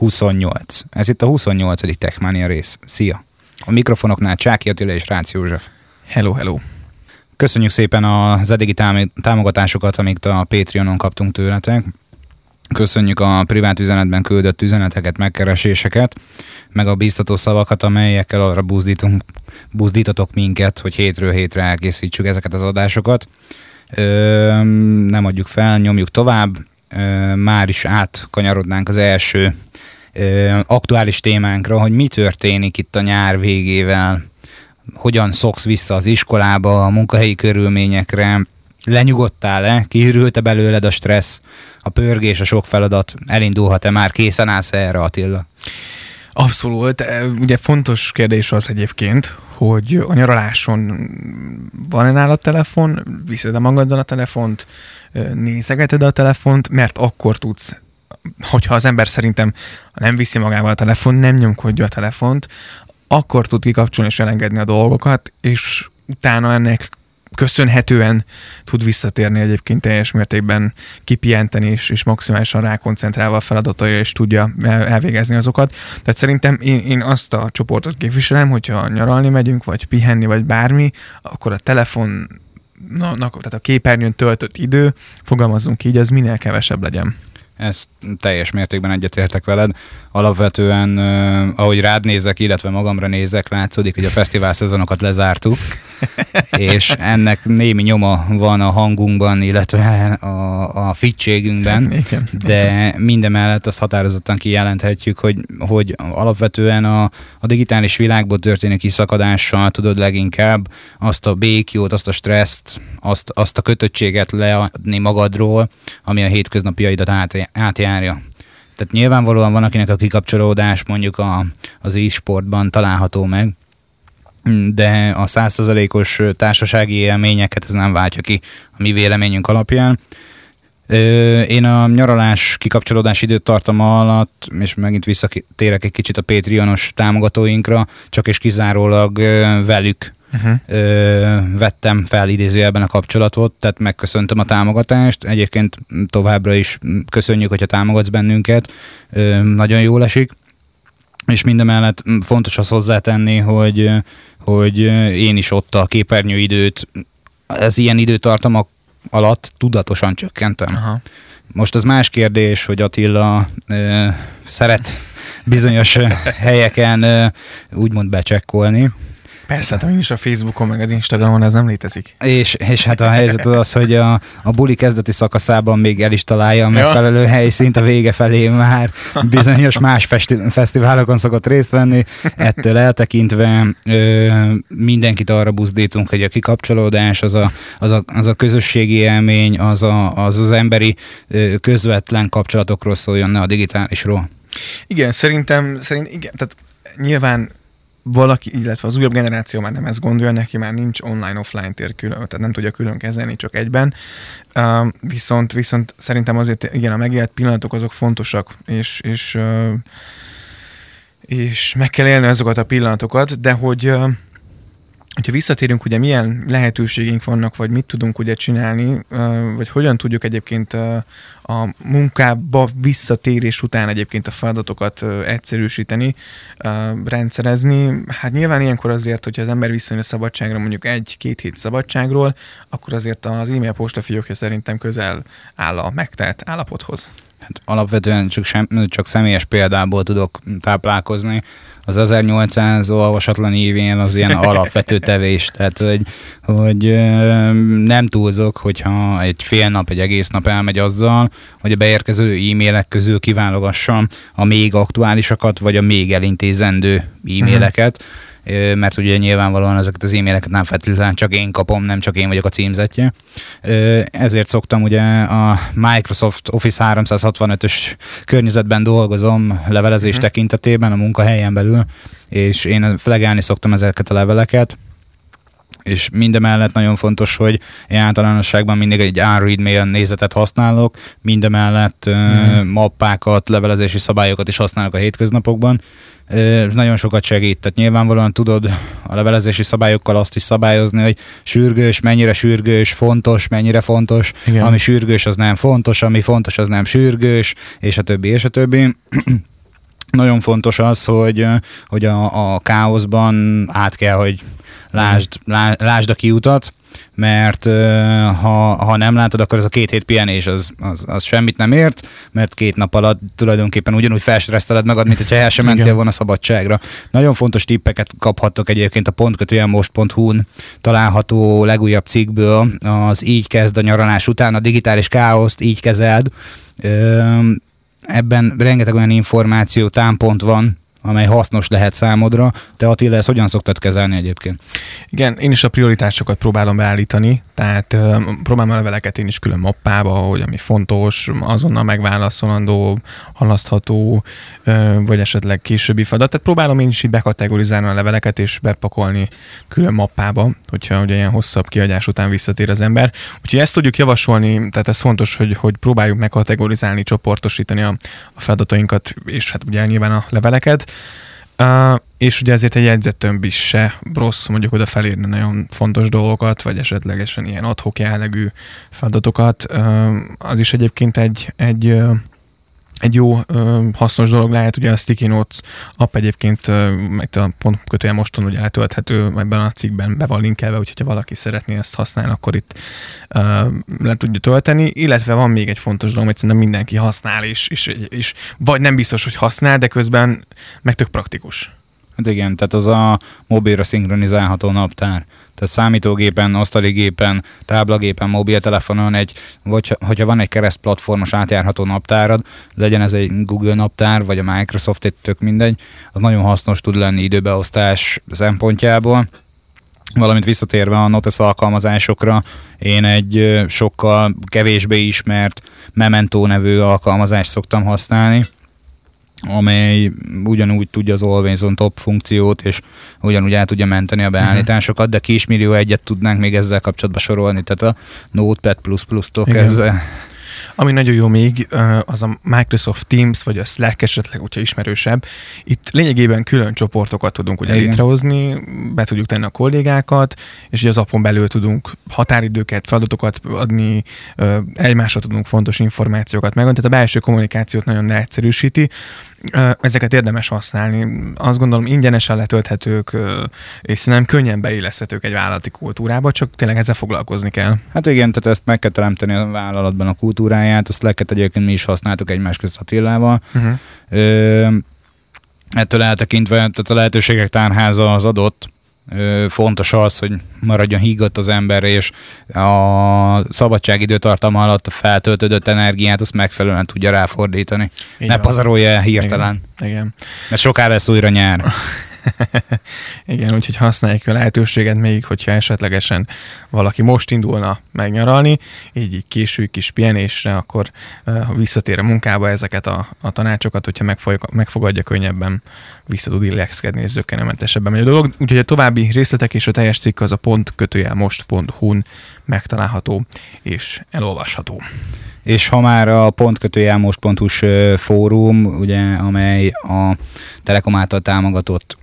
28. Ez itt a 28. Techmania rész. Szia! A mikrofonoknál Csáki Attila és Rácz József. Hello, hello! Köszönjük szépen az eddigi támogatásokat, amiket a Patreonon kaptunk tőletek. Köszönjük a privát üzenetben küldött üzeneteket, megkereséseket, meg a biztató szavakat, amelyekkel arra buzdítunk, buzdítotok minket, hogy hétről hétre elkészítsük ezeket az adásokat. Ö, nem adjuk fel, nyomjuk tovább. Már is átkanyarodnánk az első aktuális témánkra, hogy mi történik itt a nyár végével, hogyan szoksz vissza az iskolába, a munkahelyi körülményekre, lenyugodtál-e, kiürült-e belőled a stressz, a pörgés, a sok feladat, elindulhat-e már, készen állsz erre Attila? Abszolút. Ugye fontos kérdés az egyébként, hogy a nyaraláson van-e nálad telefon, viszed a magaddal a telefont, nézegeted a telefont, mert akkor tudsz hogyha az ember szerintem nem viszi magával a telefon, nem nyomkodja a telefont, akkor tud kikapcsolni és elengedni a dolgokat, és utána ennek köszönhetően tud visszatérni egyébként teljes mértékben kipihenteni és, és maximálisan rákoncentrálva a feladataira, és tudja elvégezni azokat. Tehát szerintem én, én azt a csoportot képviselem, hogyha nyaralni megyünk, vagy pihenni, vagy bármi, akkor a telefon tehát a képernyőn töltött idő, fogalmazzunk így, az minél kevesebb legyen. Ezt teljes mértékben egyetértek veled. Alapvetően, ahogy rád nézek, illetve magamra nézek, látszódik, hogy a fesztivál szezonokat lezártuk, és ennek némi nyoma van a hangunkban, illetve a, a fittségünkben, de mindemellett azt határozottan kijelenthetjük, hogy, hogy alapvetően a, a digitális világból történő kiszakadással tudod leginkább azt a békjót, azt a stresszt, azt, azt a kötöttséget leadni magadról, ami a hétköznapjaidat át, átjárja. Tehát nyilvánvalóan van, akinek a kikapcsolódás mondjuk a, az e-sportban található meg, de a százszerzalékos társasági élményeket ez nem váltja ki a mi véleményünk alapján. Én a nyaralás kikapcsolódás időtartama alatt, és megint visszatérek egy kicsit a Patreonos támogatóinkra, csak és kizárólag velük uh-huh. ö, vettem fel idézőjelben a kapcsolatot, tehát megköszöntem a támogatást. Egyébként továbbra is köszönjük, hogyha támogatsz bennünket. Ö, nagyon jól esik. És mindemellett fontos az hozzátenni, hogy, hogy én is ott a képernyőidőt, az ilyen időtartamak alatt tudatosan csökkentem. Aha. Most az más kérdés, hogy Attila ö, szeret bizonyos helyeken ö, úgymond becsekkolni, Persze, hát is a Facebookon, meg az Instagramon ez nem létezik. És, és hát a helyzet az az, hogy a, a buli kezdeti szakaszában még el is találja a megfelelő ja. helyszínt, a vége felé már bizonyos más festi- fesztiválokon szokott részt venni. Ettől eltekintve ö, mindenkit arra buzdítunk, hogy a kikapcsolódás, az a, az a, az a közösségi élmény, az, a, az az emberi ö, közvetlen kapcsolatokról szóljon, ne a digitálisról. Igen, szerintem, szerint, igen, tehát nyilván valaki, illetve az újabb generáció már nem ezt gondolja, neki már nincs online-offline tér külön, tehát nem tudja külön kezelni, csak egyben. Uh, viszont, viszont szerintem azért igen, a megélt pillanatok azok fontosak, és, és, uh, és meg kell élni azokat a pillanatokat, de hogy uh, hogyha visszatérünk, ugye milyen lehetőségeink vannak, vagy mit tudunk ugye csinálni, vagy hogyan tudjuk egyébként a munkába visszatérés után egyébként a feladatokat egyszerűsíteni, rendszerezni. Hát nyilván ilyenkor azért, hogyha az ember visszajön a szabadságra, mondjuk egy-két hét szabadságról, akkor azért az e-mail postafiókja szerintem közel áll a megtelt állapothoz. Hát alapvetően csak, sem, csak személyes példából tudok táplálkozni. Az 1800 olvasatlan évén az ilyen alapvető tevés, tehát hogy, hogy nem túlzok, hogyha egy fél nap, egy egész nap elmegy azzal, hogy a beérkező e-mailek közül kiválogassam a még aktuálisakat, vagy a még elintézendő e-maileket. Uh-huh mert ugye nyilvánvalóan ezeket az e-maileket nem feltétlenül csak én kapom, nem csak én vagyok a címzetje. Ezért szoktam ugye a Microsoft Office 365-ös környezetben dolgozom levelezés uh-huh. tekintetében a munkahelyen belül, és én flegálni szoktam ezeket a leveleket, és mindemellett nagyon fontos, hogy én általánosságban mindig egy unread mail nézetet használok, mindemellett mm. mappákat, levelezési szabályokat is használok a hétköznapokban, nagyon sokat segít. Tehát nyilvánvalóan tudod a levelezési szabályokkal azt is szabályozni, hogy sürgős, mennyire sürgős, fontos, mennyire fontos, Igen. ami sürgős, az nem fontos, ami fontos, az nem sürgős, és a többi, és a többi. nagyon fontos az, hogy, hogy a, a káoszban át kell, hogy lásd, lásd a kiutat, mert ha, ha nem látod, akkor ez a két hét pihenés az, az, az semmit nem ért, mert két nap alatt tulajdonképpen ugyanúgy felstresszeled magad, mint hogyha el sem mentél volna szabadságra. Nagyon fontos tippeket kaphattok egyébként a pontkötően most.hu-n található legújabb cikkből, az így kezd a nyaralás után, a digitális káoszt így kezeld. Ebben rengeteg olyan információ, támpont van, amely hasznos lehet számodra. Te Attila, ezt hogyan szoktad kezelni egyébként? Igen, én is a prioritásokat próbálom beállítani, tehát próbálom a leveleket én is külön mappába, hogy ami fontos, azonnal megválaszolandó, halasztható, vagy esetleg későbbi feladat. Tehát próbálom én is így bekategorizálni a leveleket, és bepakolni külön mappába, hogyha ugye ilyen hosszabb kiadás után visszatér az ember. Úgyhogy ezt tudjuk javasolni, tehát ez fontos, hogy, hogy próbáljuk megkategorizálni, csoportosítani a, a feladatainkat, és hát ugye nyilván a leveleket. Uh, és ugye ezért egy jegyzettömb is se rossz, mondjuk oda felírni nagyon fontos dolgokat, vagy esetlegesen ilyen adhok jellegű feladatokat. Uh, az is egyébként egy, egy uh, egy jó ö, hasznos dolog lehet, ugye a Sticky Notes app egyébként, meg a pont kötője moston ugye letölthető, ebben a cikkben be van linkelve, úgyhogy ha valaki szeretné ezt használni, akkor itt ö, le tudja tölteni, illetve van még egy fontos dolog, amit szerintem mindenki használ, és, és, és vagy nem biztos, hogy használ, de közben meg tök praktikus. Hát igen, tehát az a mobilra szinkronizálható naptár. Tehát számítógépen, asztaligépen, táblagépen, mobiltelefonon egy, vagy hogyha van egy keresztplatformos átjárható naptárad, legyen ez egy Google naptár, vagy a Microsoft, egy tök mindegy, az nagyon hasznos tud lenni időbeosztás szempontjából. Valamint visszatérve a Notes alkalmazásokra, én egy sokkal kevésbé ismert Memento nevű alkalmazást szoktam használni, amely ugyanúgy tudja az Always on Top funkciót, és ugyanúgy el tudja menteni a beállításokat, de kismillió egyet tudnánk még ezzel kapcsolatban sorolni, tehát a Notepad++-tól kezdve ami nagyon jó még, az a Microsoft Teams, vagy a Slack esetleg, hogyha ismerősebb. Itt lényegében külön csoportokat tudunk ugye Igen. létrehozni, be tudjuk tenni a kollégákat, és ugye az appon belül tudunk határidőket, feladatokat adni, egymásra tudunk fontos információkat megadni, tehát a belső kommunikációt nagyon leegyszerűsíti. Ezeket érdemes használni. Azt gondolom ingyenesen letölthetők, és szerintem könnyen beilleszthetők egy vállalati kultúrába, csak tényleg ezzel foglalkozni kell. Hát igen, tehát ezt meg kell teremteni a vállalatban a kultúráját, azt leket egyébként mi is használtuk egymás közt Attilával. Uh-huh. Ö, ettől eltekintve, tehát a lehetőségek tárháza az adott, fontos az, hogy maradjon hígott az ember, és a szabadság tartalma alatt a feltöltődött energiát azt megfelelően tudja ráfordítani. Így ne van. pazarolja el hirtelen. Igen. Igen. Mert soká lesz újra nyár. Igen, úgyhogy használjuk a lehetőséget még, hogyha esetlegesen valaki most indulna megnyaralni, így, így késő kis pihenésre, akkor uh, visszatér a munkába ezeket a, a tanácsokat, hogyha megfogadja, megfogadja könnyebben, vissza tud illeszkedni, és zökkenőmentesebben megy a dolog. Úgyhogy a további részletek és a teljes cikk az a pont kötőjel most.hu-n megtalálható és elolvasható. És ha már a pontkötőjelmos.hu-s fórum, ugye, amely a Telekom által támogatott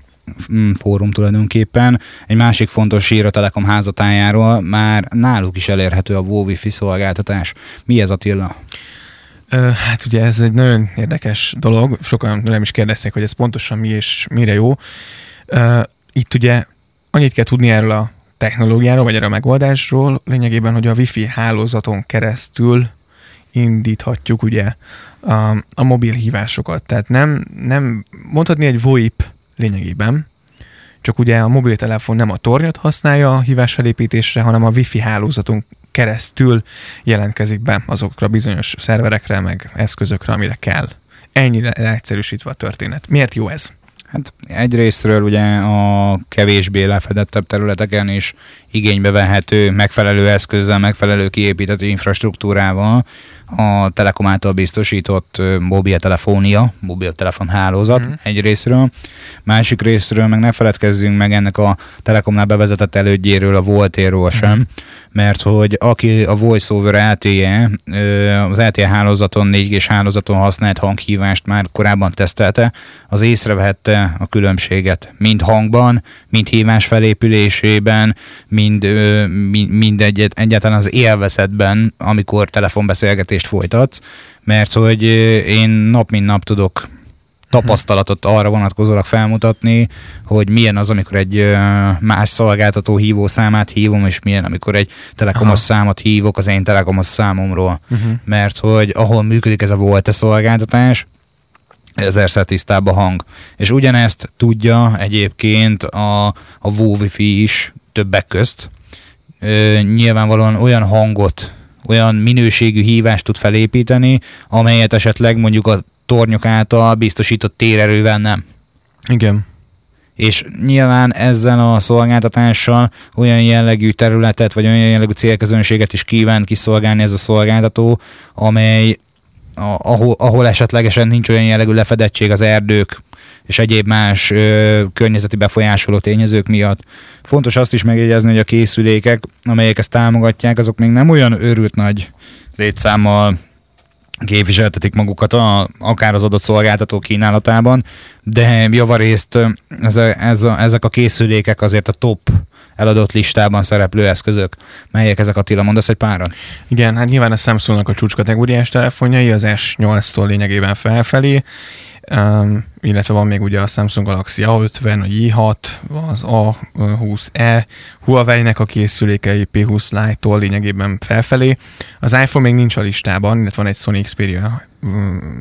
Mm, fórum tulajdonképpen. Egy másik fontos hír a Telekom házatájáról, már náluk is elérhető a WoW-Wi-Fi szolgáltatás. Mi ez Attila? Hát ugye ez egy nagyon érdekes dolog, sokan nem is kérdezték, hogy ez pontosan mi és mire jó. Itt ugye annyit kell tudni erről a technológiáról, vagy erről a megoldásról, lényegében, hogy a Wi-Fi hálózaton keresztül indíthatjuk ugye a, a mobil hívásokat. Tehát nem, nem mondhatni egy VoIP lényegében, csak ugye a mobiltelefon nem a tornyot használja a hívás felépítésre, hanem a wifi hálózatunk keresztül jelentkezik be azokra bizonyos szerverekre, meg eszközökre, amire kell. Ennyire leegyszerűsítve a történet. Miért jó ez? Hát egyrésztről ugye a kevésbé lefedettebb területeken is igénybe vehető megfelelő eszközzel, megfelelő kiépített infrastruktúrával a Telekom által biztosított mobiltelefónia, mobiltelefon hálózat mm. egy részről. Másik részről meg ne feledkezzünk meg ennek a Telekomnál bevezetett elődjéről, a Voltéról sem, mm. mert hogy aki a VoiceOver LTE, az LTE hálózaton, 4 g hálózaton használt hanghívást már korábban tesztelte, az észrevette a különbséget, mind hangban, mind hívás felépülésében, mind, mind, mind egyet, egyáltalán az élvezetben, amikor telefonbeszélgetés beszélgetést folytatsz, mert hogy én nap mint nap tudok tapasztalatot arra vonatkozólag felmutatni, hogy milyen az, amikor egy más szolgáltató hívó számát hívom, és milyen, amikor egy telekomos Aha. számot hívok az én telekomos számomról. Uh-huh. Mert hogy ahol működik ez a volt szolgáltatás, ezerszer tisztább a hang. És ugyanezt tudja egyébként a, a Wi-Fi is többek közt. Ö, nyilvánvalóan olyan hangot, olyan minőségű hívást tud felépíteni, amelyet esetleg mondjuk a tornyok által biztosított térerővel nem. Igen. És nyilván ezzel a szolgáltatással olyan jellegű területet, vagy olyan jellegű célközönséget is kíván kiszolgálni ez a szolgáltató, amely ahol, ahol esetlegesen nincs olyan jellegű lefedettség az erdők és egyéb más ö, környezeti befolyásoló tényezők miatt. Fontos azt is megjegyezni, hogy a készülékek, amelyek ezt támogatják, azok még nem olyan őrült nagy létszámmal képviseltetik magukat a, akár az adott szolgáltató kínálatában, de javarészt ez a, ez a, ezek a készülékek azért a top eladott listában szereplő eszközök. Melyek ezek Attila, mondasz egy páran? Igen, hát nyilván a Samsungnak a csúcskategóriás telefonjai, az S8-tól lényegében felfelé, um, illetve van még ugye a Samsung Galaxy A50, a J6, az A20e, Huawei-nek a készülékei P20 Lite-tól lényegében felfelé. Az iPhone még nincs a listában, illetve van egy Sony Xperia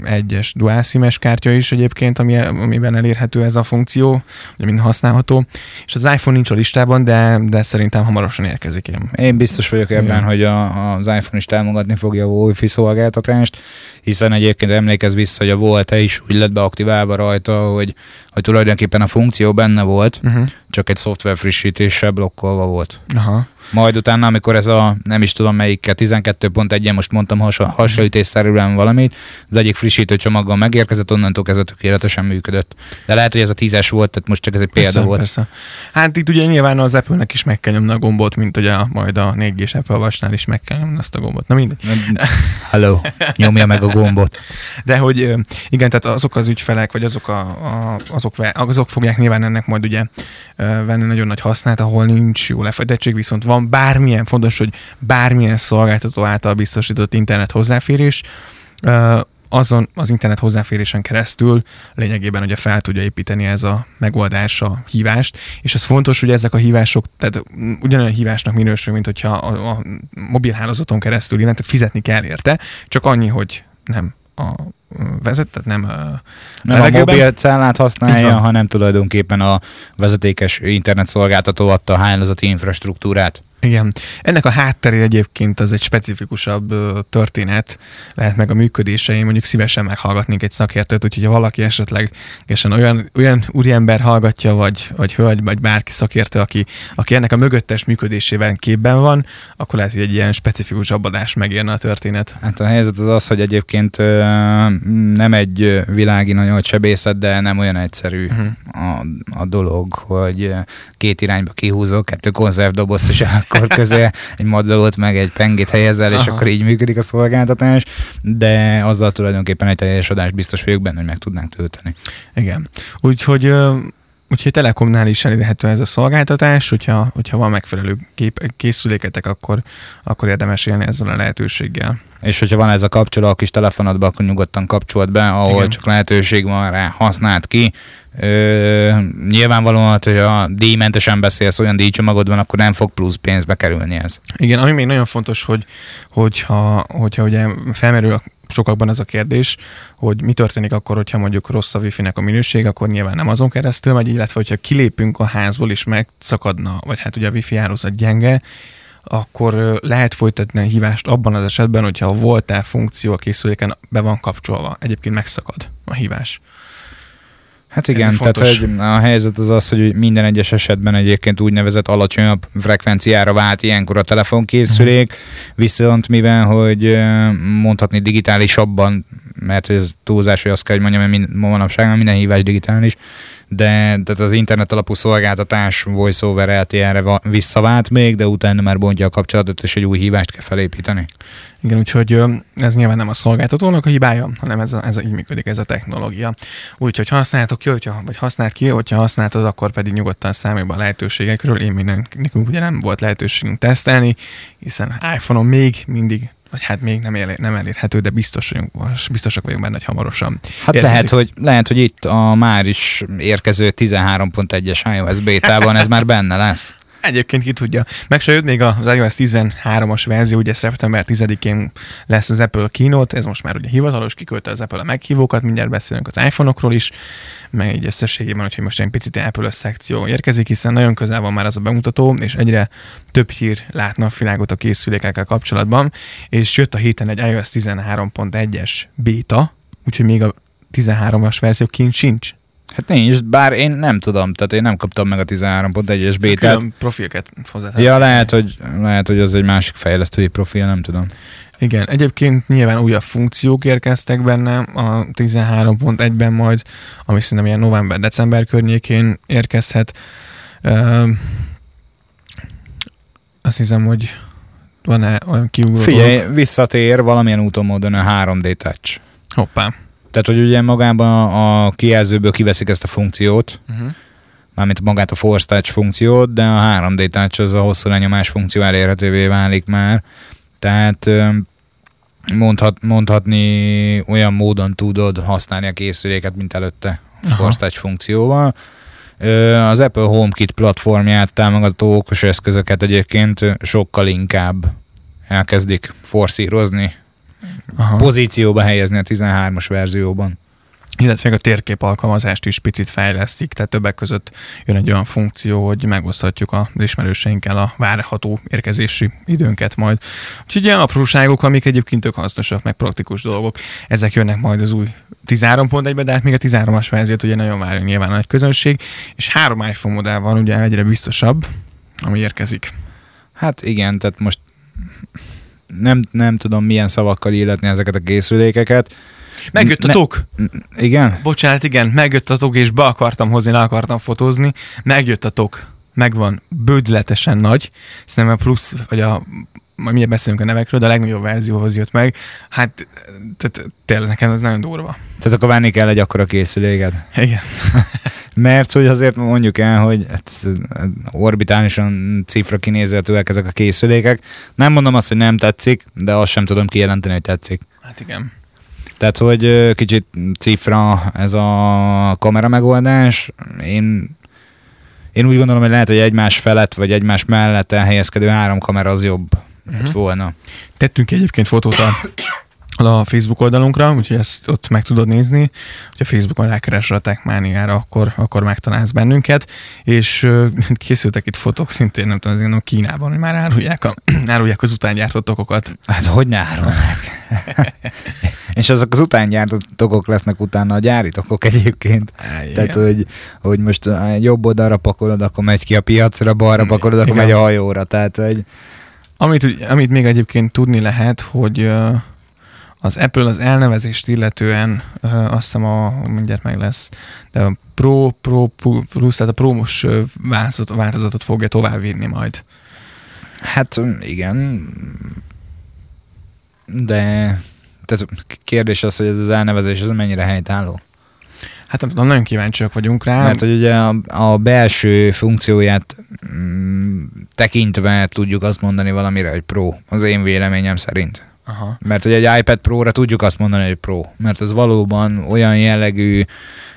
egyes dual SIM-es kártya is egyébként, ami, amiben elérhető ez a funkció, ugye mind használható. És az iPhone nincs a listában, de, de szerintem hamarosan érkezik. Én, én biztos vagyok ebben, hogy a, az iPhone is támogatni fogja a Wi-Fi szolgáltatást, hiszen egyébként emlékez vissza, hogy a volt is úgy lett beaktiválva rajta, hogy, hogy tulajdonképpen a funkció benne volt, uh-huh. Csak egy szoftver frissítéssel blokkolva volt. Aha. Majd utána, amikor ez a, nem is tudom melyikkel, 12.1-en most mondtam hasonlítésszerűen valamit, az egyik frissítő csomaggal megérkezett, onnantól kezdve tökéletesen működött. De lehet, hogy ez a tízes volt, tehát most csak ez egy példa persze, volt. Persze. Hát itt ugye nyilván az Apple-nek is meg kell nyomni a gombot, mint ugye majd a 4G-s Apple is meg kell nyomni azt a gombot. Na mindegy. Hello, nyomja meg a gombot. De hogy igen, tehát azok az ügyfelek, vagy azok, a, a, azok, azok fogják nyilván ennek majd ugye venni nagyon nagy hasznát, ahol nincs jó lefedettség, viszont van bármilyen, fontos, hogy bármilyen szolgáltató által biztosított internet hozzáférés, azon az internet hozzáférésen keresztül lényegében ugye fel tudja építeni ez a megoldás a hívást, és az fontos, hogy ezek a hívások, tehát ugyanolyan hívásnak minősül, mint hogyha a, a mobilhálózaton keresztül, tehát fizetni kell érte, csak annyi, hogy nem a vezet, nem, nem a mobil cellát használja, hanem tulajdonképpen a vezetékes internetszolgáltató adta a hálózati infrastruktúrát. Igen. Ennek a hátteré egyébként az egy specifikusabb történet, lehet meg a működése. Én mondjuk szívesen meghallgatnék egy szakértőt, úgyhogy ha valaki esetleg olyan, olyan úriember hallgatja, vagy, vagy hölgy, vagy bárki szakértő, aki, aki ennek a mögöttes működésében képben van, akkor lehet, hogy egy ilyen specifikusabb adás megérne a történet. Hát a helyzet az az, hogy egyébként nem egy világi nagy sebészet, de nem olyan egyszerű uh-huh. a, a dolog, hogy két irányba kihúzok, kettő konzervdobozt, és akkor közé egy madzagot meg egy pengét helyezel, és Aha. akkor így működik a szolgáltatás, de azzal tulajdonképpen egy teljes adást biztos vagyok benne, hogy meg tudnánk tölteni. Igen. Úgyhogy Úgyhogy Telekomnál is elérhető ez a szolgáltatás, hogyha, hogyha van megfelelő kép, készüléketek, akkor, akkor érdemes élni ezzel a lehetőséggel. És hogyha van ez a kapcsoló a kis telefonodban, akkor nyugodtan kapcsolt be, ahol Igen. csak lehetőség van rá, használt ki. Ö, nyilvánvalóan, hogy a díjmentesen beszélsz, olyan díjcsomagod van, akkor nem fog plusz pénzbe kerülni ez. Igen, ami még nagyon fontos, hogy hogyha, hogyha ugye felmerül sokakban ez a kérdés, hogy mi történik akkor, hogyha mondjuk rossz a wifi-nek a minőség, akkor nyilván nem azon keresztül megy, illetve hogyha kilépünk a házból és megszakadna, vagy hát ugye a wifi hálózat gyenge, akkor lehet folytatni a hívást abban az esetben, hogyha a voltál funkció a készüléken be van kapcsolva. Egyébként megszakad a hívás. Hát igen, tehát hogy a helyzet az az, hogy minden egyes esetben egyébként úgynevezett alacsonyabb frekvenciára vált ilyenkor a telefonkészülék, uh-huh. viszont mivel, hogy mondhatni digitálisabban, mert ez túlzás, hogy azt kell, hogy mondjam, hogy manapság minden hívás digitális, de tehát az internet alapú szolgáltatás VoiceOver LTE-re visszavált még, de utána már bontja a kapcsolatot, és egy új hívást kell felépíteni. Igen, úgyhogy ez nyilván nem a szolgáltatónak a hibája, hanem ez, a, ez a, így működik ez a technológia. Úgyhogy használtok ki, hogyha, vagy használt ki, hogyha használtad, akkor pedig nyugodtan számolj a lehetőségekről. Én még nekünk ugye nem volt lehetőségünk tesztelni, hiszen iPhone-on még mindig vagy hát még nem, elér, nem elérhető, de biztos vagyunk, biztosak vagyunk benne, hogy hamarosan. Hát lehet hogy, lehet, hogy itt a már is érkező 13.1-es iOS bétában ez már benne lesz. Egyébként ki tudja. Meg se jött még az iOS 13-as verzió, ugye szeptember 10-én lesz az Apple keynote, ez most már ugye hivatalos, kikölte az Apple a meghívókat, mindjárt beszélünk az iPhone-okról is, meg egy összességében, hogy most egy picit Apple szekció érkezik, hiszen nagyon közel van már az a bemutató, és egyre több hír látna a világot a készülékekkel kapcsolatban, és jött a héten egy iOS 13.1-es beta, úgyhogy még a 13-as verzió kint sincs Hát nincs, bár én nem tudom, tehát én nem kaptam meg a 13.1-es bétát. profilket hozzá. Ja, lehet hogy, lehet, hogy az egy másik fejlesztői profil, nem tudom. Igen, egyébként nyilván újabb funkciók érkeztek benne a 13.1-ben majd, ami szerintem ilyen november-december környékén érkezhet. Uh, azt hiszem, hogy van-e olyan kiugró Figyelj, visszatér valamilyen úton módon a 3D touch. Hoppá. Tehát, hogy ugye magában a kijelzőből kiveszik ezt a funkciót, uh-huh. mármint magát a Force Touch funkciót, de a 3D Touch az a hosszú lenyomás funkció elérhetővé válik már. Tehát mondhat, mondhatni olyan módon tudod használni a készüléket, mint előtte a Force Touch funkcióval. Az Apple HomeKit platformját támogató okos eszközöket egyébként sokkal inkább elkezdik forszírozni Aha. pozícióba helyezni a 13-as verzióban. Illetve a térkép alkalmazást is picit fejlesztik, tehát többek között jön egy olyan funkció, hogy megoszthatjuk az ismerőseinkkel a várható érkezési időnket majd. Úgyhogy ilyen apróságok, amik egyébként tök hasznosak, meg praktikus dolgok, ezek jönnek majd az új 13.1-be, de hát még a 13-as verziót ugye nagyon várja nyilván a nagy közönség, és három iPhone modell van, ugye egyre biztosabb, ami érkezik. Hát igen, tehát most nem, nem tudom milyen szavakkal illetni ezeket a készülékeket. Megjött a tok. Igen? Bocsánat, igen, megjött a tok, és be akartam hozni, le akartam fotózni. Megjött a tok. Megvan, bődületesen nagy. Szerintem a plusz, vagy a majd mindjárt beszélünk a nevekről, de a legnagyobb verzióhoz jött meg. Hát, tehát tényleg nekem ez nagyon durva. Tehát akkor venni kell egy akkora készüléket. Igen. Mert hogy azért mondjuk el, hogy orbitálisan cifra kinézetőek ezek a készülékek. Nem mondom azt, hogy nem tetszik, de azt sem tudom kijelenteni, hogy tetszik. Hát igen. Tehát, hogy kicsit cifra ez a kamera megoldás. Én, én úgy gondolom, hogy lehet, hogy egymás felett vagy egymás mellett elhelyezkedő három kamera az jobb uh-huh. lett volna. Tettünk egyébként fotót a a Facebook oldalunkra, úgyhogy ezt ott meg tudod nézni. Hogyha Facebookon rákeresel a Techmaniára, akkor, akkor megtalálsz bennünket, és készültek itt fotók szintén, nem tudom, azért Kínában, hogy már árulják, a, árulják az utángyártott tokokat. Hát hogy ne árulnak? és azok az utángyártott tokok lesznek utána a gyári tokok egyébként. Há, Tehát, hogy, hogy most jobb oldalra pakolod, akkor megy ki a piacra, balra pakolod, akkor igen. megy a hajóra. Tehát, hogy... Amit, amit még egyébként tudni lehet, hogy az Apple az elnevezést illetően azt hiszem a, mindjárt meg lesz, de a Pro, Pro Plus, tehát a Pro-mos változatot, változatot fogja továbbvinni majd. Hát igen, de tehát kérdés az, hogy ez az elnevezés ez mennyire helytálló? Hát nem tudom, nagyon kíváncsiak vagyunk rá. Mert hogy ugye a, a belső funkcióját mm, tekintve tudjuk azt mondani valamire, hogy Pro, az én véleményem szerint. Aha. Mert hogy egy iPad Pro-ra tudjuk azt mondani, hogy Pro, mert ez valóban olyan jellegű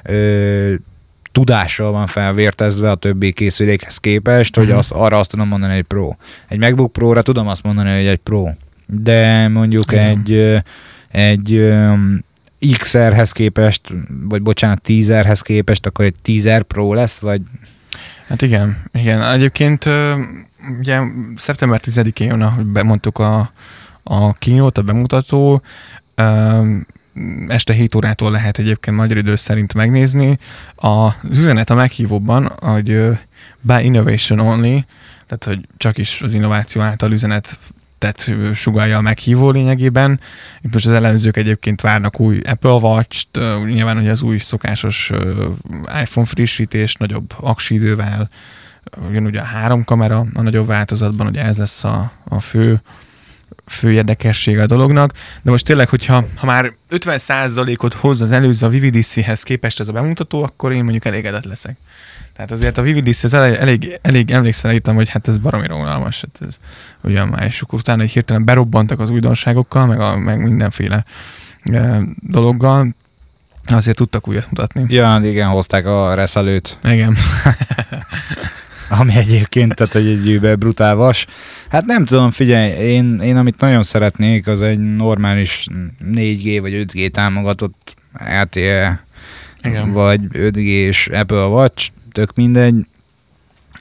ö, tudással van felvértezve a többi készülékhez képest, hogy mhm. azt, arra azt tudom mondani, hogy Pro. Egy MacBook Pro-ra tudom azt mondani, hogy egy Pro. De mondjuk uh-huh. egy, egy um, XR-hez képest, vagy bocsánat, 10-hez képest, akkor egy 10 Pro lesz, vagy... Hát igen, igen. Egyébként ugye szeptember 10-én jön, ahogy bemondtuk a a kínót, a bemutató. Este 7 órától lehet egyébként magyar idő szerint megnézni. Az üzenet a meghívóban, hogy by innovation only, tehát hogy csak is az innováció által üzenet tett sugalja a meghívó lényegében. Itt most az elemzők egyébként várnak új Apple Watch-t, nyilván hogy az új szokásos iPhone frissítés, nagyobb aksi idővel, jön ugye a három kamera a nagyobb változatban, ugye ez lesz a, a fő fő érdekessége a dolognak, de most tényleg, hogyha ha már 50%-ot hoz az előző a VVDC-hez képest ez a bemutató, akkor én mondjuk elégedett leszek. Tehát azért a VVDC, ez elég, elég, elég emlékszel, írtam, hogy hát ez baromi unalmas, hát ez ugyan már, és akkor utána egy hirtelen berobbantak az újdonságokkal, meg, a, meg mindenféle e, dologgal, azért tudtak újat mutatni. Ja, igen, hozták a reszelőt. Igen. ami egyébként, tehát egy, egy brutál vas. Hát nem tudom, figyelj, én, én amit nagyon szeretnék, az egy normális 4G vagy 5G támogatott LTE, Igen. vagy 5G és Apple Watch, tök mindegy,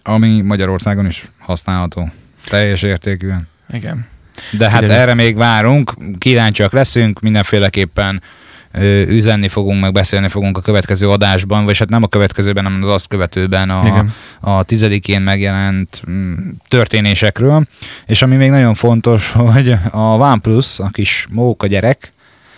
ami Magyarországon is használható. Teljes értékűen. Igen. De hát Igen. erre még várunk, kíváncsiak leszünk, mindenféleképpen üzenni fogunk, meg beszélni fogunk a következő adásban, vagy hát nem a következőben, hanem az azt követőben a, a tizedikén megjelent mm, történésekről. És ami még nagyon fontos, hogy a OnePlus, a kis móka gyerek,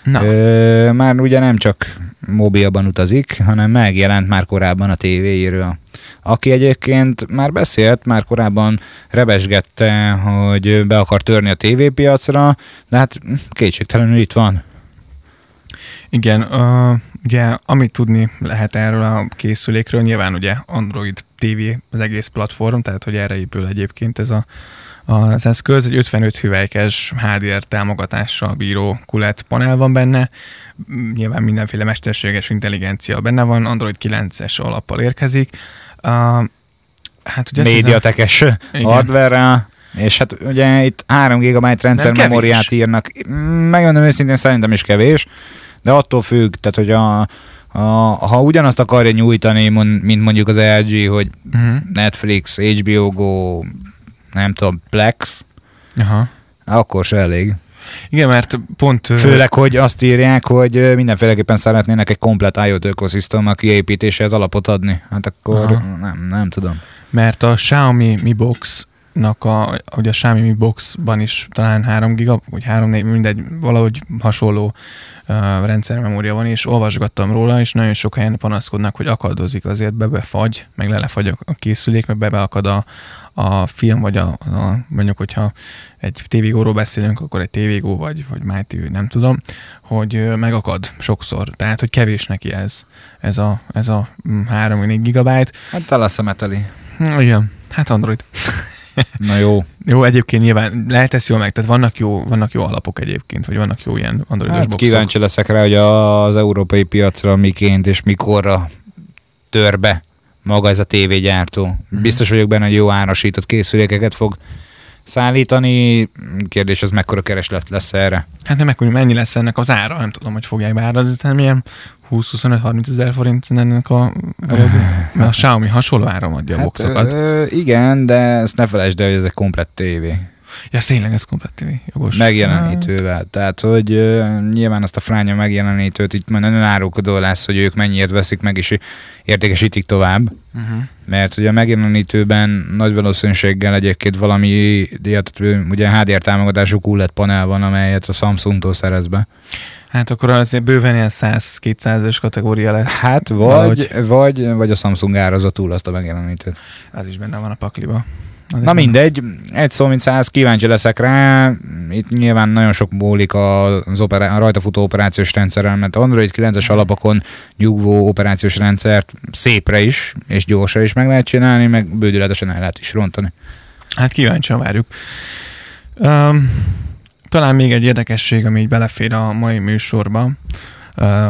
Na. Ö, már ugye nem csak mobilban utazik, hanem megjelent már korábban a tévéjéről. Aki egyébként már beszélt, már korábban rebesgette, hogy be akar törni a tévépiacra, de hát kétségtelenül itt van. Igen, uh, ugye amit tudni lehet erről a készülékről, nyilván ugye Android TV az egész platform, tehát hogy erre épül egyébként ez a, az eszköz. Egy 55 hüvelykes HDR támogatással bíró QLED panel van benne, nyilván mindenféle mesterséges intelligencia benne van, Android 9-es alappal érkezik. Uh, hát ugye Médiatekes hardware és hát ugye itt 3 GB rendszer memóriát írnak. Megmondom őszintén, szerintem is kevés de attól függ, tehát hogy a, a, ha ugyanazt akarja nyújtani, mint mondjuk az LG, hogy uh-huh. Netflix, HBO Go, nem tudom, Plex, Aha. akkor se elég. Igen, mert pont... Főleg, hogy azt írják, hogy mindenféleképpen szeretnének egy komplet IoT ökoszisztéma kiépítéséhez alapot adni. Hát akkor nem, nem tudom. Mert a Xiaomi Mi Box nak a, hogy a Xiaomi Mi Boxban is talán 3 giga, vagy 3 4, mindegy, valahogy hasonló uh, rendszermemória van, és olvasgattam róla, és nagyon sok helyen panaszkodnak, hogy akadozik azért, bebefagy, meg lelefagy a készülék, meg bebeakad a, a film, vagy a, a, mondjuk, hogyha egy tévégóról beszélünk, akkor egy tévégó, vagy, vagy MyTV, nem tudom, hogy megakad sokszor. Tehát, hogy kevés neki ez, ez a, ez a 3-4 mm, gigabyte. Hát talán szemeteli. Igen, hát Android. Na jó. Jó, egyébként nyilván lehet ezt jól meg, tehát vannak jó, vannak jó alapok egyébként, vagy vannak jó ilyen androidos hát boxok. Kíváncsi leszek rá, hogy az európai piacra miként és mikorra tör be maga ez a tévégyártó. Mm-hmm. Biztos vagyok benne, hogy jó árasított készülékeket fog szállítani. Kérdés az mekkora kereslet lesz erre? Hát nem mekkora, mennyi lesz ennek az ára, nem tudom, hogy fogják beárazni, hiszen milyen 20-25-30 ezer forint ennek a, mert a Xiaomi hasonló áram adja hát, a boxokat. Ö, igen, de ezt ne felejtsd el, hogy ez egy komplett tévé. Ja, tényleg ez komplett tévé, jogos. Megjelenítővel. Tehát, hogy uh, nyilván azt a fránya megjelenítőt itt majd nagyon árulkodó lesz, hogy ők mennyiért veszik meg, és értékesítik tovább. Uh-huh. Mert ugye a megjelenítőben nagy valószínűséggel egyébként valami, ilyet, ugye HDR támogatású QLED panel van, amelyet a Samsungtól szerez be. Hát akkor azért bőven ilyen 100-200-es kategória lesz. Hát vagy, valahogy. vagy, vagy a Samsung árazza túl azt a megjelenítőt. Az is benne van a pakliba. Az Na mindegy, egy szó mint száz, kíváncsi leszek rá. Itt nyilván nagyon sok múlik az operá- a rajta futó operációs rendszeren, mert Android 9-es mhm. alapokon nyugvó operációs rendszert szépre is, és gyorsra is meg lehet csinálni, meg bődületesen el lehet is rontani. Hát kíváncsian várjuk. Um, talán még egy érdekesség, ami így belefér a mai műsorba,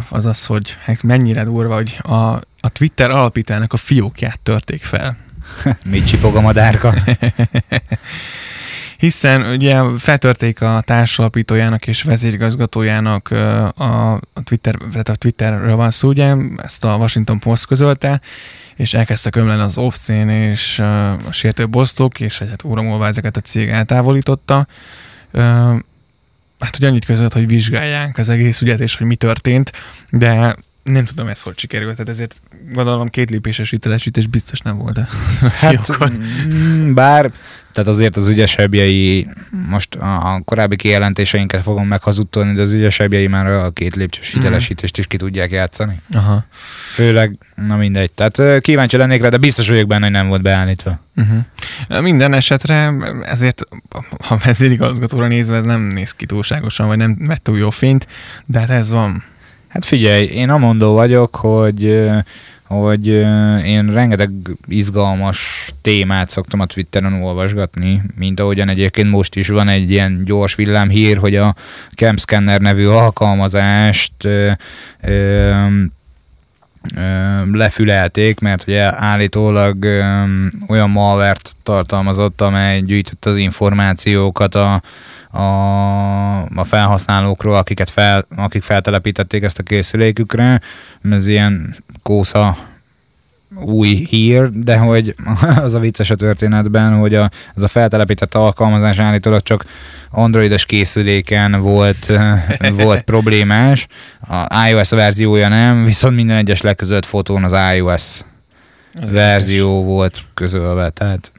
az az, hogy hát mennyire durva, hogy a, a Twitter alapítának a fiókját törték fel. Mit csipog a madárka? Hiszen ugye feltörték a társalapítójának és vezérigazgatójának a, a Twitter, tehát a Twitterről van szó, ugye, ezt a Washington Post közölte, és elkezdtek ömleni az off és a sértő bosztok, és hát óra ezeket a cég eltávolította hát hogy annyit között, hogy vizsgálják az egész ügyet, és hogy mi történt, de nem tudom ez hogy sikerült, tehát ezért gondolom két lépéses hitelesítés biztos nem volt. Hát, mm, bár, tehát azért az ügyesebbjei, most a korábbi kijelentéseinket fogom meghazudtolni, de az ügyesebbjei már a két lépcsős mhm. hitelesítést is ki tudják játszani. Aha. Főleg, na mindegy. Tehát kíváncsi lennék rá, de biztos vagyok benne, hogy nem volt beállítva. Uh-huh. Minden esetre ezért, ha vezérigazgatóra nézve, ez nem néz ki túlságosan, vagy nem vett túl jó fényt, de hát ez van. Hát figyelj, én amondó vagyok, hogy hogy én rengeteg izgalmas témát szoktam a Twitteren olvasgatni, mint ahogyan egyébként most is van egy ilyen gyors villámhír, hogy a Camscanner nevű alkalmazást ö, ö, lefülelték, mert ugye állítólag olyan malvert tartalmazott, amely gyűjtött az információkat a, a, a felhasználókról, akiket fel, akik feltelepítették ezt a készülékükre. Ez ilyen kósza új hír, de hogy az a vicces a történetben, hogy a, az a feltelepített alkalmazás állítólag csak androidos készüléken volt, volt problémás, a iOS verziója nem, viszont minden egyes legközött fotón az iOS az verzió érdekes. volt közölve, tehát...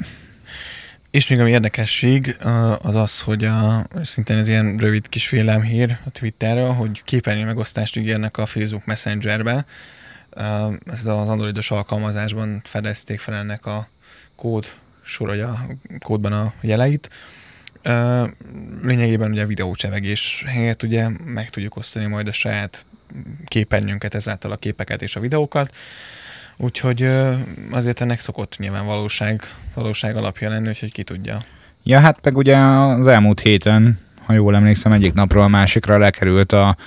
És még ami érdekesség, az az, hogy a, szintén ez ilyen rövid kis hír a Twitterről, hogy képernyő megosztást ígérnek a Facebook Messengerbe, ez az androidos alkalmazásban fedezték fel ennek a kód sor, a kódban a jeleit. Lényegében ugye a videócsevegés helyett ugye meg tudjuk osztani majd a saját képernyőnket, ezáltal a képeket és a videókat. Úgyhogy azért ennek szokott nyilván valóság, valóság alapja lenni, úgyhogy ki tudja. Ja, hát meg ugye az elmúlt héten, ha jól emlékszem, egyik napról a másikra lekerült a,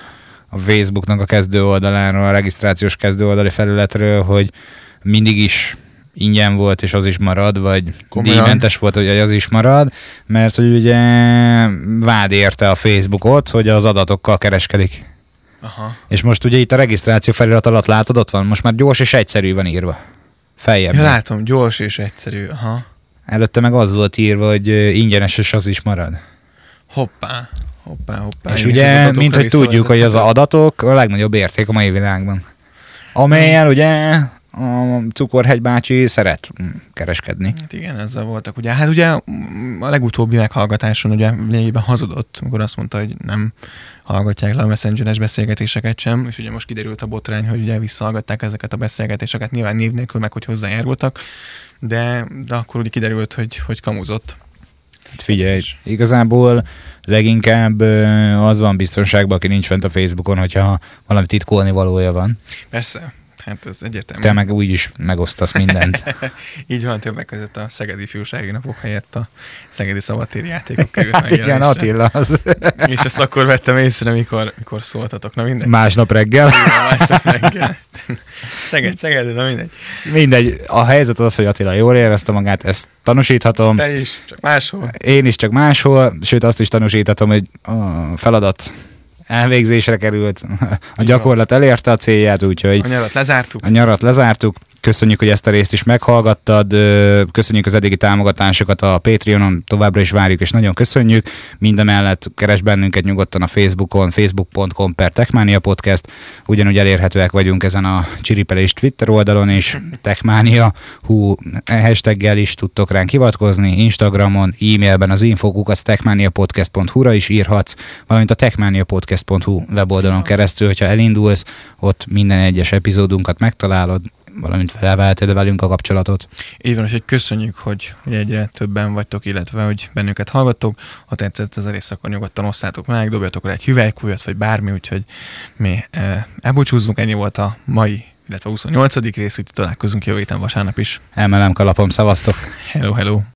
a Facebooknak a kezdő oldaláról, a regisztrációs kezdő oldali felületről, hogy mindig is ingyen volt, és az is marad, vagy Komolyan? díjmentes volt, hogy az is marad, mert hogy ugye vád érte a Facebookot, hogy az adatokkal kereskedik. Aha. És most ugye itt a regisztráció felirat alatt látod, ott van, most már gyors és egyszerű van írva. Feljebb. Ja, látom, gyors és egyszerű, aha. Előtte meg az volt írva, hogy ingyenes, és az is marad. Hoppá. Hoppá, hoppá. És ugye, mint hogy tudjuk, hogy az adatok a legnagyobb érték a mai világban. Amelyen ugye a Cukorhegy bácsi szeret kereskedni. Hát igen, ezzel voltak. Ugye, hát ugye a legutóbbi meghallgatáson ugye lényegében hazudott, amikor azt mondta, hogy nem hallgatják le a messengeres beszélgetéseket sem, és ugye most kiderült a botrány, hogy ugye visszahallgatták ezeket a beszélgetéseket, nyilván név nélkül meg, hogy hozzájárultak, de, de akkor ugye kiderült, hogy, hogy kamuzott. Hát figyelj, igazából leginkább az van biztonságban, aki nincs fent a Facebookon, hogyha valami titkolni valója van. Persze, Hát ez egyetem. Te meg úgy is megosztasz mindent. Így van, többek között a Szegedi Fiúsági Napok helyett a Szegedi Szabadtéri játékok került Hát igen, Attila az. És ezt akkor vettem észre, mikor, mikor szóltatok. Na mindegy. Másnap reggel. Igen, másnap reggel. Szeged, Szeged, na mindegy. Mindegy. A helyzet az, hogy Attila jól érezte magát, ezt tanúsíthatom. Te is, csak máshol. Én is csak máshol, sőt azt is tanúsíthatom, hogy a feladat elvégzésre került, a gyakorlat elérte a célját, úgyhogy... A nyarat lezártuk. A nyarat lezártuk, Köszönjük, hogy ezt a részt is meghallgattad, köszönjük az eddigi támogatásokat a Patreonon, továbbra is várjuk, és nagyon köszönjük. Mindemellett keres bennünket nyugodtan a Facebookon, facebook.com per Techmania Podcast, ugyanúgy elérhetőek vagyunk ezen a Csiripelés Twitter oldalon is, Techmania, hú, hashtaggel is tudtok ránk hivatkozni, Instagramon, e-mailben az infokuk, az techmaniapodcast.hu-ra is írhatsz, valamint a techmaniapodcast.hu weboldalon keresztül, hogyha elindulsz, ott minden egyes epizódunkat megtalálod, valamint felváltad velünk a kapcsolatot. Így van, hogy köszönjük, hogy, hogy egyre többen vagytok, illetve hogy bennünket hallgattok. Ha tetszett ez a rész, akkor nyugodtan osszátok meg, dobjatok rá egy hüvelykújat, vagy bármi, úgyhogy mi e, elbúcsúzzunk. Ennyi volt a mai illetve a 28. rész, úgyhogy találkozunk jövő héten vasárnap is. Emelem kalapom, szavaztok! Hello, hello!